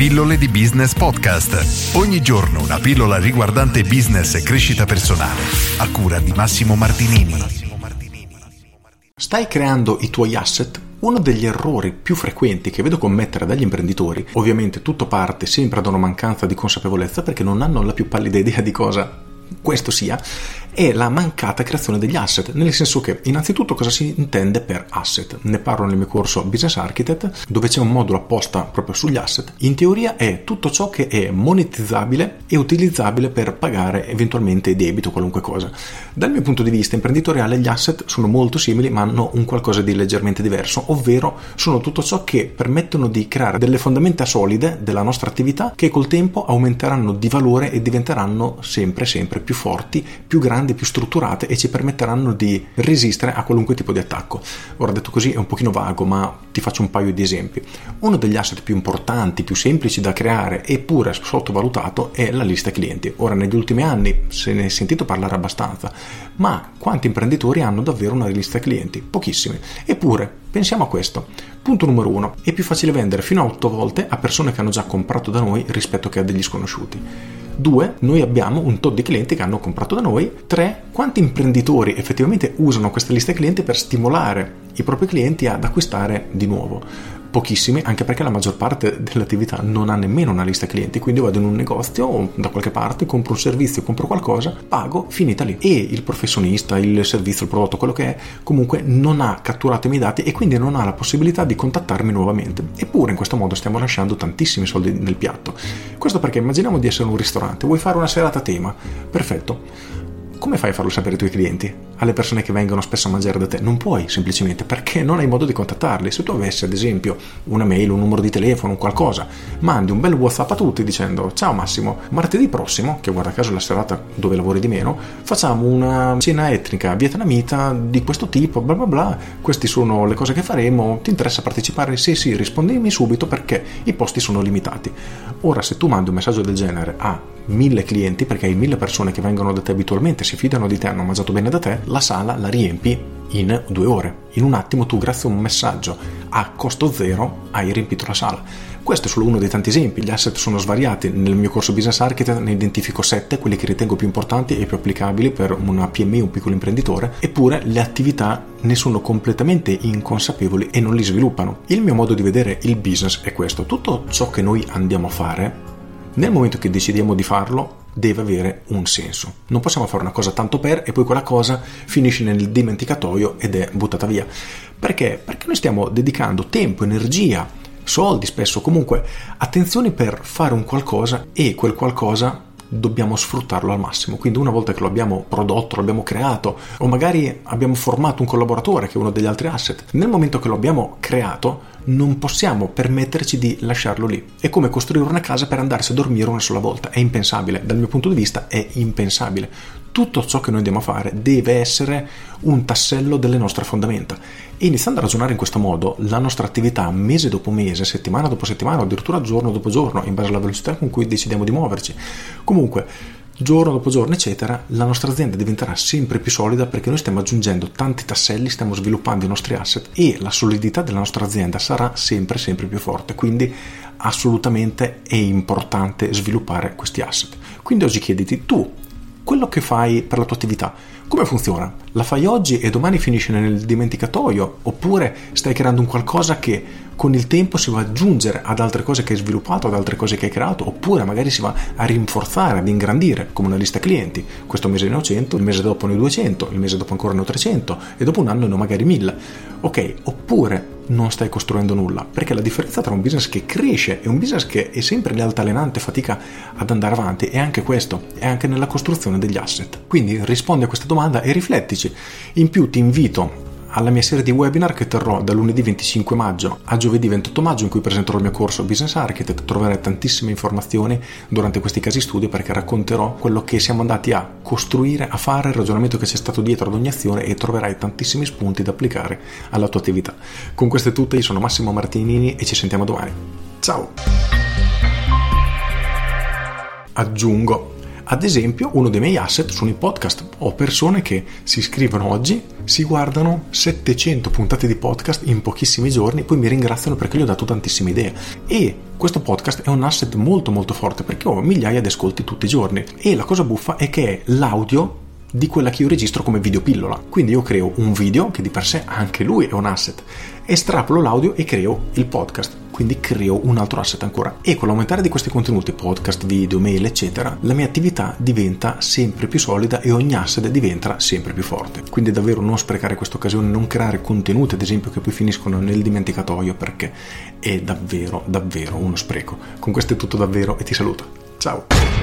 Pillole di Business Podcast. Ogni giorno una pillola riguardante business e crescita personale. A cura di Massimo Martinini. Stai creando i tuoi asset? Uno degli errori più frequenti che vedo commettere dagli imprenditori, ovviamente tutto parte sempre da una mancanza di consapevolezza perché non hanno la più pallida idea di cosa questo sia, è la mancata creazione degli asset, nel senso che innanzitutto cosa si intende per asset? Ne parlo nel mio corso Business Architect, dove c'è un modulo apposta proprio sugli asset. In teoria è tutto ciò che è monetizzabile e utilizzabile per pagare eventualmente debito o qualunque cosa. Dal mio punto di vista imprenditoriale gli asset sono molto simili ma hanno un qualcosa di leggermente diverso, ovvero sono tutto ciò che permettono di creare delle fondamenta solide della nostra attività che col tempo aumenteranno di valore e diventeranno sempre sempre più forti, più grandi grandi, più strutturate e ci permetteranno di resistere a qualunque tipo di attacco. Ora detto così è un pochino vago, ma ti faccio un paio di esempi. Uno degli asset più importanti, più semplici da creare eppure sottovalutato è la lista clienti. Ora negli ultimi anni se ne è sentito parlare abbastanza, ma quanti imprenditori hanno davvero una lista clienti? Pochissimi. Eppure pensiamo a questo. Punto numero uno, è più facile vendere fino a 8 volte a persone che hanno già comprato da noi rispetto che a degli sconosciuti. Due, noi abbiamo un tot di clienti che hanno comprato da noi. Tre, quanti imprenditori effettivamente usano questa lista clienti per stimolare i propri clienti ad acquistare di nuovo pochissimi, anche perché la maggior parte dell'attività non ha nemmeno una lista clienti, quindi vado in un negozio o da qualche parte, compro un servizio, compro qualcosa, pago, finita lì. E il professionista, il servizio, il prodotto, quello che è, comunque non ha catturato i miei dati e quindi non ha la possibilità di contattarmi nuovamente. Eppure in questo modo stiamo lasciando tantissimi soldi nel piatto. Questo perché immaginiamo di essere un ristorante, vuoi fare una serata a tema? Perfetto come fai a farlo sapere ai tuoi clienti? Alle persone che vengono spesso a mangiare da te? Non puoi semplicemente perché non hai modo di contattarli. Se tu avessi ad esempio una mail, un numero di telefono, un qualcosa, mandi un bel WhatsApp a tutti dicendo ciao Massimo, martedì prossimo, che guarda caso è la serata dove lavori di meno, facciamo una cena etnica vietnamita di questo tipo, bla bla bla, queste sono le cose che faremo, ti interessa partecipare? Sì sì, rispondimi subito perché i posti sono limitati. Ora se tu mandi un messaggio del genere a mille clienti, perché hai mille persone che vengono da te abitualmente, si fidano di te, hanno mangiato bene da te, la sala la riempi in due ore. In un attimo tu, grazie a un messaggio a costo zero, hai riempito la sala. Questo è solo uno dei tanti esempi, gli asset sono svariati. Nel mio corso Business Architect ne identifico sette, quelli che ritengo più importanti e più applicabili per una PMI, un piccolo imprenditore, eppure le attività ne sono completamente inconsapevoli e non li sviluppano. Il mio modo di vedere il business è questo, tutto ciò che noi andiamo a fare nel momento che decidiamo di farlo deve avere un senso. Non possiamo fare una cosa tanto per e poi quella cosa finisce nel dimenticatoio ed è buttata via. Perché? Perché noi stiamo dedicando tempo, energia, soldi spesso, comunque attenzioni per fare un qualcosa e quel qualcosa dobbiamo sfruttarlo al massimo. Quindi una volta che lo abbiamo prodotto, lo abbiamo creato o magari abbiamo formato un collaboratore che è uno degli altri asset, nel momento che lo abbiamo creato non possiamo permetterci di lasciarlo lì. È come costruire una casa per andarsi a dormire una sola volta, è impensabile, dal mio punto di vista è impensabile. Tutto ciò che noi andiamo a fare deve essere un tassello delle nostre fondamenta e iniziando a ragionare in questo modo, la nostra attività mese dopo mese, settimana dopo settimana, addirittura giorno dopo giorno, in base alla velocità con cui decidiamo di muoverci, comunque giorno dopo giorno, eccetera, la nostra azienda diventerà sempre più solida perché noi stiamo aggiungendo tanti tasselli, stiamo sviluppando i nostri asset e la solidità della nostra azienda sarà sempre sempre più forte. Quindi assolutamente è importante sviluppare questi asset. Quindi oggi chiediti tu quello che fai per la tua attività, come funziona? La fai oggi e domani finisce nel dimenticatoio? Oppure stai creando un qualcosa che con il tempo si va ad aggiungere ad altre cose che hai sviluppato, ad altre cose che hai creato, oppure magari si va a rinforzare, ad ingrandire, come una lista clienti. Questo mese ne ho 100, il mese dopo ne ho 200, il mese dopo ancora ne ho 300 e dopo un anno ne ho magari 1000. Ok, oppure non stai costruendo nulla, perché la differenza tra un business che cresce e un business che è sempre altalenante, fatica ad andare avanti, è anche questo, è anche nella costruzione degli asset. Quindi rispondi a questa domanda e riflettici. In più ti invito alla mia serie di webinar che terrò da lunedì 25 maggio a giovedì 28 maggio in cui presenterò il mio corso Business Architect. Troverai tantissime informazioni durante questi casi studio perché racconterò quello che siamo andati a costruire, a fare, il ragionamento che c'è stato dietro ad ogni azione e troverai tantissimi spunti da applicare alla tua attività. Con questo è tutto, io sono Massimo Martinini e ci sentiamo domani. Ciao! Aggiungo ad esempio uno dei miei asset sono i podcast. Ho persone che si iscrivono oggi, si guardano 700 puntate di podcast in pochissimi giorni, poi mi ringraziano perché gli ho dato tantissime idee. E questo podcast è un asset molto molto forte perché ho migliaia di ascolti tutti i giorni. E la cosa buffa è che è l'audio di quella che io registro come videopillola. Quindi io creo un video, che di per sé anche lui è un asset, estrapolo l'audio e creo il podcast. Quindi creo un altro asset ancora. E con l'aumentare di questi contenuti, podcast, video, mail, eccetera, la mia attività diventa sempre più solida e ogni asset diventa sempre più forte. Quindi davvero non sprecare questa occasione, non creare contenuti, ad esempio, che poi finiscono nel dimenticatoio, perché è davvero, davvero uno spreco. Con questo è tutto davvero e ti saluto. Ciao!